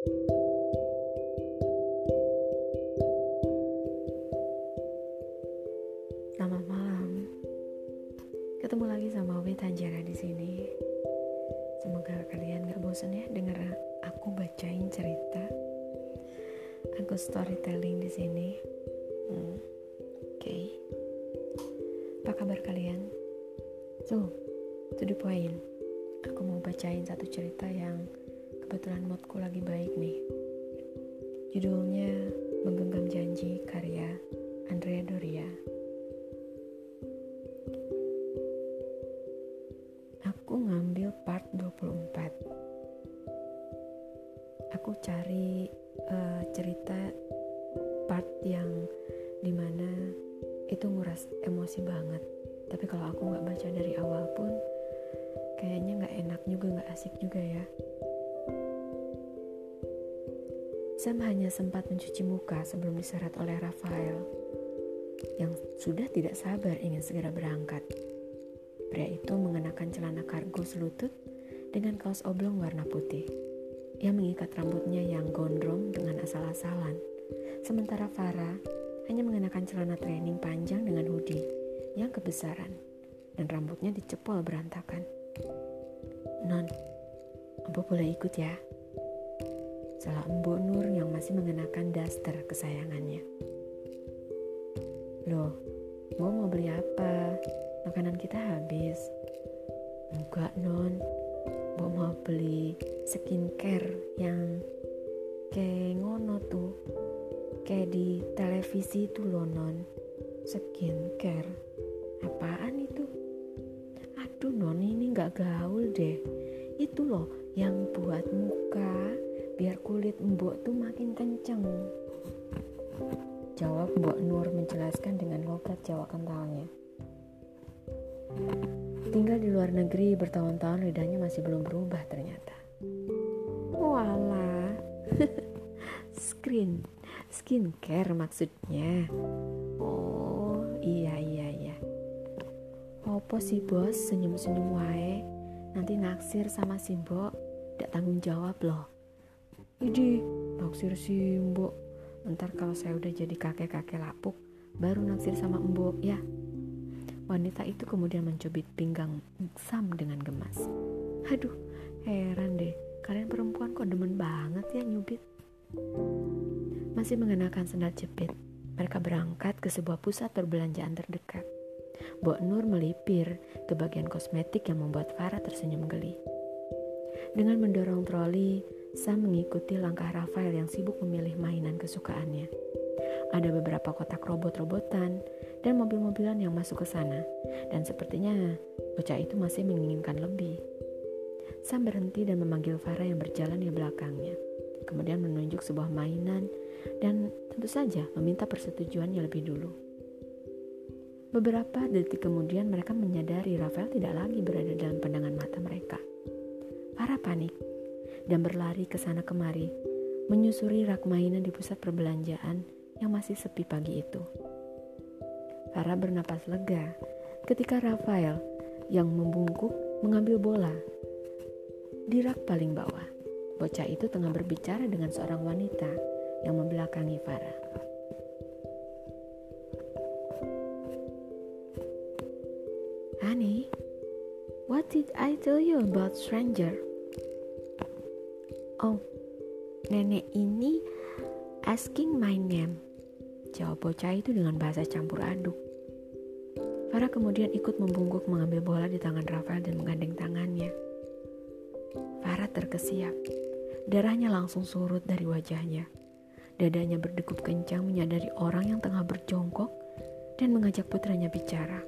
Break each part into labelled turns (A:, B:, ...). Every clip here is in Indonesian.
A: Selamat malam. Ketemu lagi sama Wita Jara di sini. Semoga kalian gak bosan ya denger aku bacain cerita. Aku storytelling di sini. Hmm. Oke. Okay. Apa kabar kalian? So, to the point. Aku mau bacain satu cerita yang kebetulan moodku lagi baik nih. Judulnya Menggenggam Janji karya Andrea Doria. Aku ngambil part 24. Aku cari uh, cerita part yang di mana itu nguras emosi banget. Tapi kalau aku nggak baca dari awal pun, kayaknya nggak enak juga, nggak asik juga ya. Sam hanya sempat mencuci muka sebelum diseret oleh Rafael yang sudah tidak sabar ingin segera berangkat. Pria itu mengenakan celana kargo selutut dengan kaos oblong warna putih. Ia mengikat rambutnya yang gondrong dengan asal-asalan. Sementara Farah hanya mengenakan celana training panjang dengan hoodie yang kebesaran dan rambutnya dicepol berantakan. Non, Ambo boleh ikut ya? Salah Mbok Nur yang masih mengenakan daster kesayangannya. Loh, Mbok mau beli apa? Makanan kita habis. Enggak, Non. Mbok mau beli skincare yang kayak ngono tuh. Kayak di televisi itu loh, Non. Skincare. Apaan itu? Aduh, Non, ini nggak gaul deh. Itu loh yang buat muka biar kulit mbok tuh makin kenceng. Jawab Mbok Nur menjelaskan dengan logat Jawa kentalnya. Tinggal di luar negeri bertahun-tahun lidahnya masih belum berubah ternyata. Wala, screen, skincare maksudnya. Oh iya iya iya. Opo sih bos senyum-senyum wae Nanti naksir sama si mbok Tidak tanggung jawab loh Idi, naksir si mbok. Ntar kalau saya udah jadi kakek-kakek lapuk, baru naksir sama mbok ya. Wanita itu kemudian mencubit pinggang Sam dengan gemas. Aduh, heran deh. Kalian perempuan kok demen banget ya nyubit. Masih mengenakan sandal jepit, mereka berangkat ke sebuah pusat perbelanjaan terdekat. Mbok Nur melipir ke bagian kosmetik yang membuat Farah tersenyum geli. Dengan mendorong troli, Sam mengikuti langkah Rafael yang sibuk memilih mainan kesukaannya. Ada beberapa kotak robot-robotan dan mobil-mobilan yang masuk ke sana, dan sepertinya bocah itu masih menginginkan lebih. Sam berhenti dan memanggil Farah yang berjalan di belakangnya, kemudian menunjuk sebuah mainan dan tentu saja meminta persetujuannya lebih dulu. Beberapa detik kemudian mereka menyadari Rafael tidak lagi berada dalam pandangan mata mereka. Farah panik dan berlari ke sana kemari, menyusuri rak mainan di pusat perbelanjaan yang masih sepi pagi itu. Farah bernapas lega ketika Rafael yang membungkuk mengambil bola di rak paling bawah. Bocah itu tengah berbicara dengan seorang wanita yang membelakangi Farah. Honey, what did I tell you about stranger? Oh, nenek ini asking my name. Jawab bocah itu dengan bahasa campur aduk. Farah kemudian ikut membungkuk mengambil bola di tangan Rafael dan menggandeng tangannya. Farah terkesiap. Darahnya langsung surut dari wajahnya. Dadanya berdegup kencang menyadari orang yang tengah berjongkok dan mengajak putranya bicara.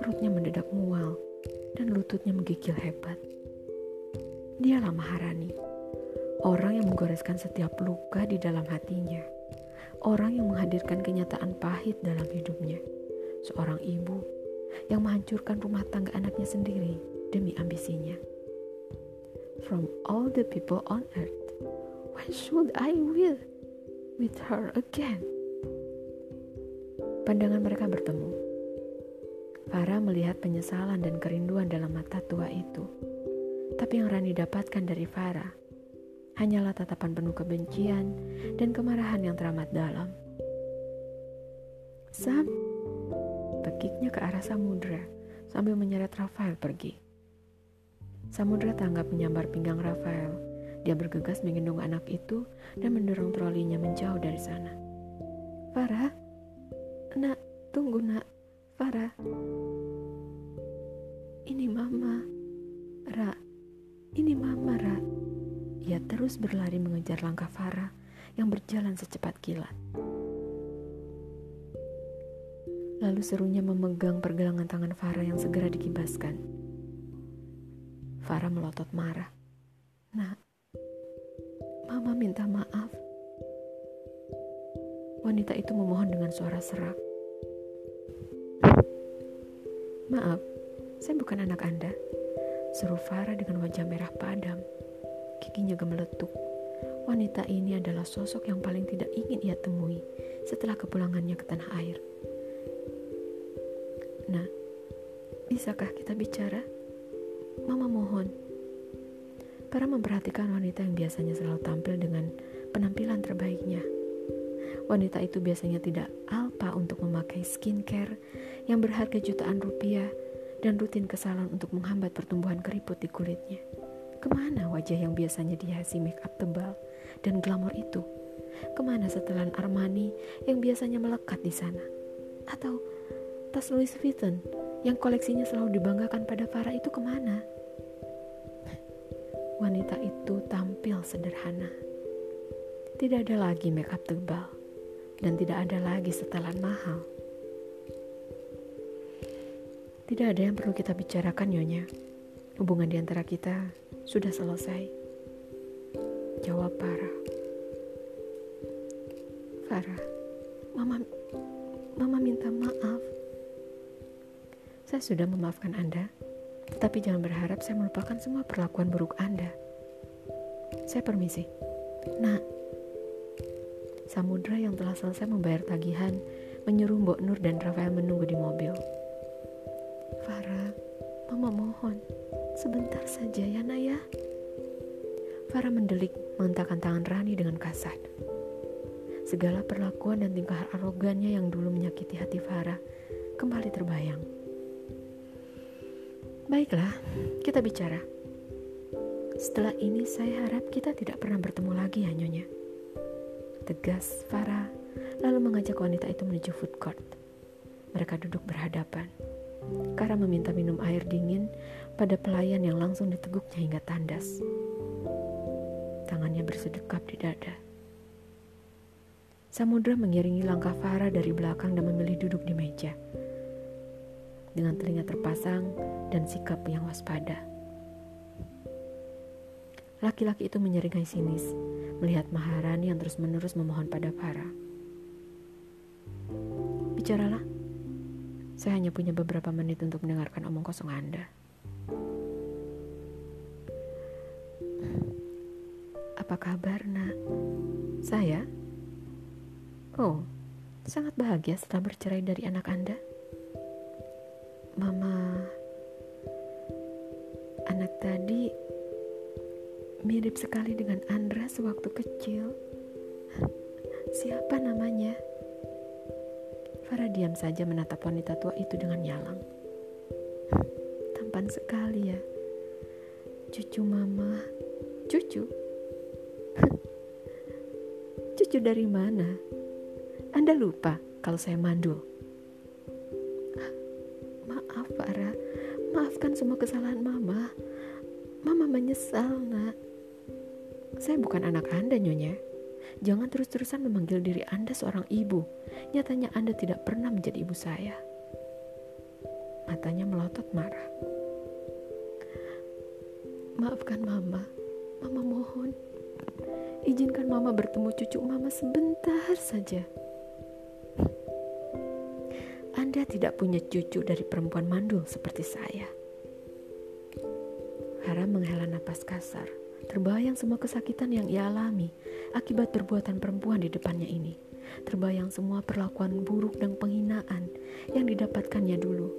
A: Perutnya mendadak mual dan lututnya menggigil hebat. Dialah Maharani Orang yang menggoreskan setiap luka di dalam hatinya. Orang yang menghadirkan kenyataan pahit dalam hidupnya. Seorang ibu yang menghancurkan rumah tangga anaknya sendiri demi ambisinya. From all the people on earth, why should I will with her again? Pandangan mereka bertemu. Farah melihat penyesalan dan kerinduan dalam mata tua itu. Tapi yang Rani dapatkan dari Farah hanyalah tatapan penuh kebencian dan kemarahan yang teramat dalam. Sam, pekiknya ke arah Samudra sambil menyeret Rafael pergi. Samudra tanggap menyambar pinggang Rafael. Dia bergegas menggendong anak itu dan mendorong trolinya menjauh dari sana. Farah, nak, tunggu nak, Farah. Ini mama, Ra. Ini mama, Ra. Ia terus berlari mengejar langkah Farah yang berjalan secepat kilat. Lalu serunya memegang pergelangan tangan Farah yang segera dikibaskan. Farah melotot marah. Nak, Mama minta maaf. Wanita itu memohon dengan suara serak. Maaf, saya bukan anak Anda. Seru Farah dengan wajah merah padam giginya gemeletup. Wanita ini adalah sosok yang paling tidak ingin ia temui setelah kepulangannya ke tanah air. Nah, bisakah kita bicara? Mama mohon. Para memperhatikan wanita yang biasanya selalu tampil dengan penampilan terbaiknya. Wanita itu biasanya tidak alpa untuk memakai skincare yang berharga jutaan rupiah dan rutin kesalahan untuk menghambat pertumbuhan keriput di kulitnya. Ke mana wajah yang biasanya dihiasi make up tebal dan glamor itu? Ke mana setelan Armani yang biasanya melekat di sana? Atau tas Louis Vuitton yang koleksinya selalu dibanggakan pada Farah itu ke mana? Wanita itu tampil sederhana. Tidak ada lagi make up tebal dan tidak ada lagi setelan mahal. Tidak ada yang perlu kita bicarakan, Nyonya. Hubungan di antara kita sudah selesai. Jawab Farah. Farah, Mama, Mama minta maaf. Saya sudah memaafkan Anda, tetapi jangan berharap saya melupakan semua perlakuan buruk Anda. Saya permisi. Nak, Samudra yang telah selesai membayar tagihan menyuruh Mbok Nur dan Rafael menunggu di mobil. Farah, Mama mohon, Sebentar saja ya Naya. Farah mendelik mengentakkan tangan Rani dengan kasar. Segala perlakuan dan tingkah arogannya yang dulu menyakiti hati Farah kembali terbayang. Baiklah, kita bicara. Setelah ini saya harap kita tidak pernah bertemu lagi ya Nyonya. Tegas Farah lalu mengajak wanita itu menuju food court. Mereka duduk berhadapan. Kara meminta minum air dingin pada pelayan yang langsung diteguknya hingga tandas. Tangannya bersedekap di dada. Samudra mengiringi langkah Farah dari belakang dan memilih duduk di meja. Dengan telinga terpasang dan sikap yang waspada. Laki-laki itu menyeringai sinis melihat Maharani yang terus-menerus memohon pada Farah. Bicaralah. Saya hanya punya beberapa menit untuk mendengarkan omong kosong Anda. Apa kabar, nak? Saya? Oh, sangat bahagia setelah bercerai dari anak Anda. Mama, anak tadi mirip sekali dengan Andra sewaktu kecil. Siapa namanya? Farah diam saja menatap wanita tua itu dengan nyalang. Tampan sekali ya. Cucu mama. Cucu? Cucu dari mana? Anda lupa kalau saya mandul. Maaf, Farah. Maafkan semua kesalahan Mama. Mama menyesal, nak. Saya bukan anak Anda, Nyonya. Jangan terus-terusan memanggil diri Anda seorang ibu. Nyatanya Anda tidak pernah menjadi ibu saya. Matanya melotot marah. Maafkan Mama. Mama mohon. Izinkan Mama bertemu cucu Mama sebentar saja. Anda tidak punya cucu dari perempuan mandul seperti saya. Hara menghela napas kasar, terbayang semua kesakitan yang ia alami akibat perbuatan perempuan di depannya ini. Terbayang semua perlakuan buruk dan penghinaan yang didapatkannya dulu.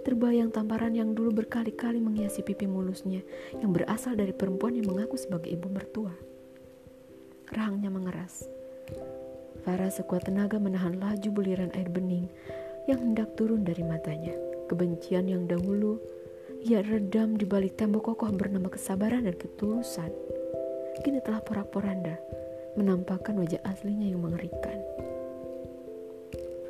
A: Terbayang tamparan yang dulu berkali-kali menghiasi pipi mulusnya yang berasal dari perempuan yang mengaku sebagai ibu mertua. rahangnya mengeras. Farah sekuat tenaga menahan laju buliran air bening yang hendak turun dari matanya. Kebencian yang dahulu ia redam di balik tembok kokoh bernama kesabaran dan ketulusan. Kini telah porak-poranda, menampakkan wajah aslinya yang mengerikan.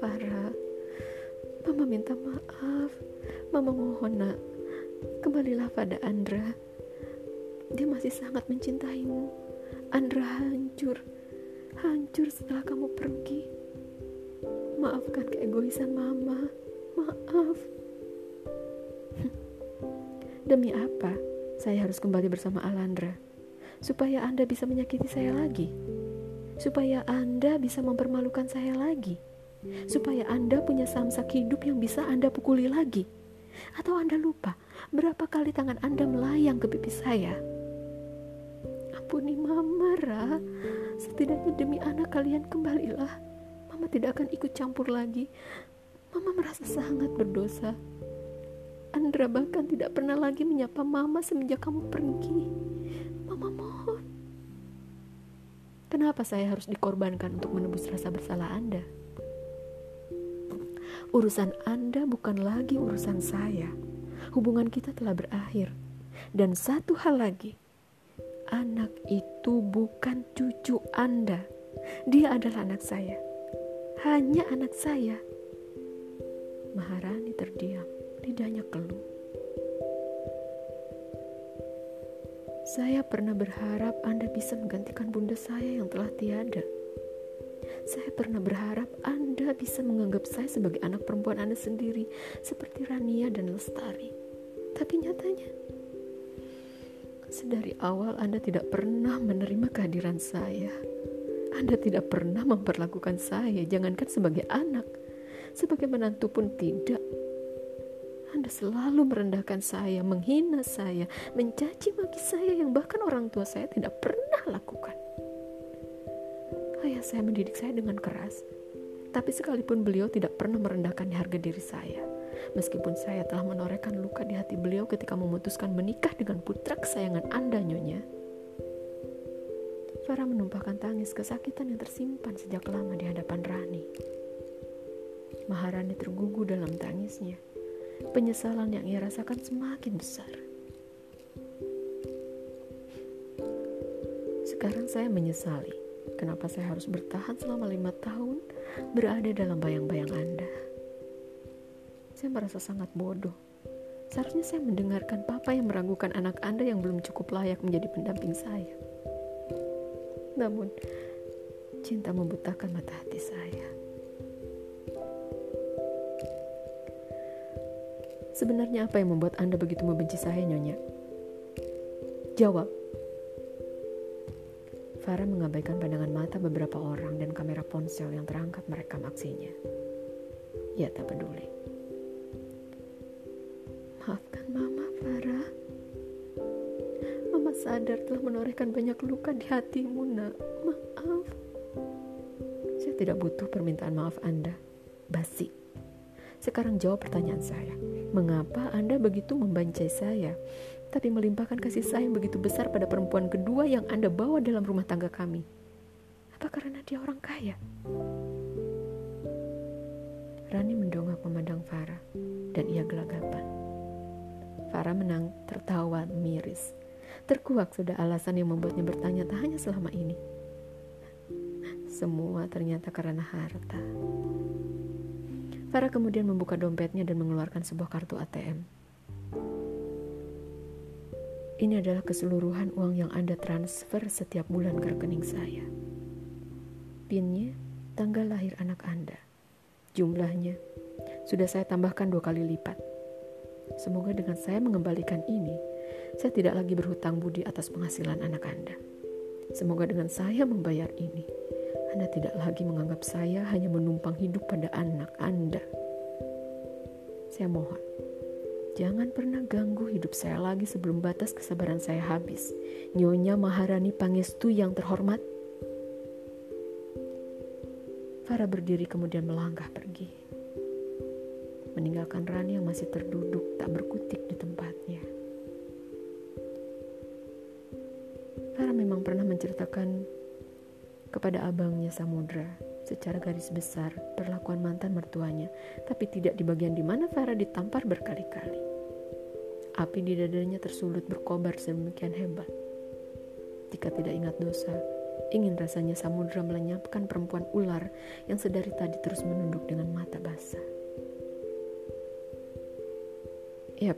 A: Farah, Mama minta maaf. Mama mohon nak, kembalilah pada Andra. Dia masih sangat mencintaimu. Andra hancur hancur setelah kamu pergi. Maafkan keegoisan mama. Maaf. Demi apa saya harus kembali bersama Alandra? Supaya Anda bisa menyakiti saya lagi. Supaya Anda bisa mempermalukan saya lagi. Supaya Anda punya samsak hidup yang bisa Anda pukuli lagi. Atau Anda lupa berapa kali tangan Anda melayang ke pipi saya? Ampuni Mama, Ra. Setidaknya demi anak kalian kembalilah. Mama tidak akan ikut campur lagi. Mama merasa sangat berdosa. Andra bahkan tidak pernah lagi menyapa Mama semenjak kamu pergi. Mama. Kenapa saya harus dikorbankan untuk menebus rasa bersalah Anda? Urusan Anda bukan lagi urusan saya. Hubungan kita telah berakhir. Dan satu hal lagi, anak itu bukan cucu Anda. Dia adalah anak saya. Hanya anak saya. Maharani terdiam, lidahnya keluh. Saya pernah berharap Anda bisa menggantikan bunda saya yang telah tiada. Saya pernah berharap Anda bisa menganggap saya sebagai anak perempuan Anda sendiri, seperti Rania dan Lestari. Tapi nyatanya, Sedari awal Anda tidak pernah menerima kehadiran saya. Anda tidak pernah memperlakukan saya, jangankan sebagai anak, sebagai menantu pun tidak. Anda selalu merendahkan saya, menghina saya, mencaci maki saya yang bahkan orang tua saya tidak pernah lakukan. Ayah saya mendidik saya dengan keras, tapi sekalipun beliau tidak pernah merendahkan harga diri saya. Meskipun saya telah menorehkan luka di hati beliau ketika memutuskan menikah dengan putra kesayangan Anda, Nyonya. Farah menumpahkan tangis kesakitan yang tersimpan sejak lama di hadapan Rani. Maharani tergugu dalam tangisnya. Penyesalan yang ia rasakan semakin besar. Sekarang saya menyesali kenapa saya harus bertahan selama lima tahun berada dalam bayang-bayang Anda. Saya merasa sangat bodoh. Seharusnya saya mendengarkan papa yang meragukan anak Anda yang belum cukup layak menjadi pendamping saya. Namun, cinta membutakan mata hati saya. Sebenarnya apa yang membuat Anda begitu membenci saya, Nyonya? Jawab. Farah mengabaikan pandangan mata beberapa orang dan kamera ponsel yang terangkat merekam aksinya. Ia tak peduli. Maafkan Mama, Farah. Mama sadar telah menorehkan banyak luka di hatimu, nak. Maaf. Saya tidak butuh permintaan maaf Anda. Basi. Sekarang jawab pertanyaan saya. Mengapa Anda begitu membancai saya, tapi melimpahkan kasih sayang begitu besar pada perempuan kedua yang Anda bawa dalam rumah tangga kami? Apa karena dia orang kaya? Rani mendongak memandang Farah, dan ia gelagapan. Farah menang tertawa miris. Terkuak sudah alasan yang membuatnya bertanya tak hanya selama ini. Semua ternyata karena harta. Farah kemudian membuka dompetnya dan mengeluarkan sebuah kartu ATM. Ini adalah keseluruhan uang yang Anda transfer setiap bulan ke rekening saya. Pinnya, tanggal lahir anak Anda. Jumlahnya sudah saya tambahkan dua kali lipat. Semoga dengan saya mengembalikan ini, saya tidak lagi berhutang budi atas penghasilan anak Anda. Semoga dengan saya membayar ini, Anda tidak lagi menganggap saya hanya menumpang hidup pada anak Anda. Saya mohon, jangan pernah ganggu hidup saya lagi sebelum batas kesabaran saya habis. Nyonya Maharani Pangestu yang terhormat. Farah berdiri kemudian melangkah pergi meninggalkan Rani yang masih terduduk tak berkutik di tempatnya. Farah memang pernah menceritakan kepada abangnya Samudra secara garis besar perlakuan mantan mertuanya, tapi tidak di bagian di mana Farah ditampar berkali-kali. Api di dadanya tersulut berkobar sedemikian hebat. Jika tidak ingat dosa, ingin rasanya Samudra melenyapkan perempuan ular yang sedari tadi terus menunduk dengan mata basah. Yap,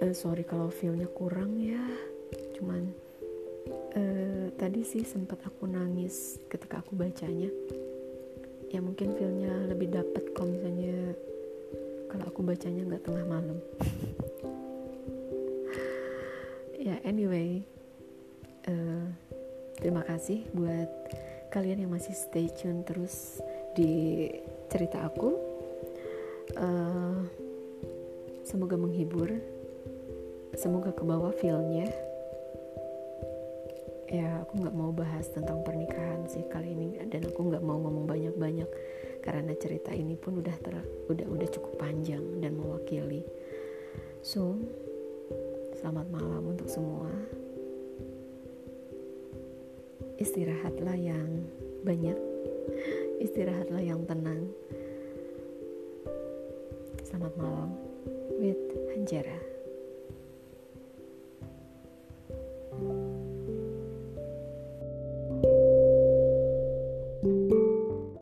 A: uh, sorry kalau feelnya kurang ya, cuman uh, tadi sih sempat aku nangis ketika aku bacanya. Ya mungkin feelnya lebih dapat kalau misalnya kalau aku bacanya nggak tengah malam. Ya anyway uh, terima kasih buat kalian yang masih stay tune terus di cerita aku. Uh, semoga menghibur. Semoga ke bawah feelnya ya aku nggak mau bahas tentang pernikahan sih kali ini dan aku nggak mau ngomong banyak-banyak karena cerita ini pun udah ter, udah udah cukup panjang dan mewakili. So selamat malam untuk semua. Istirahatlah yang banyak istirahatlah yang tenang. Selamat malam with Hanjara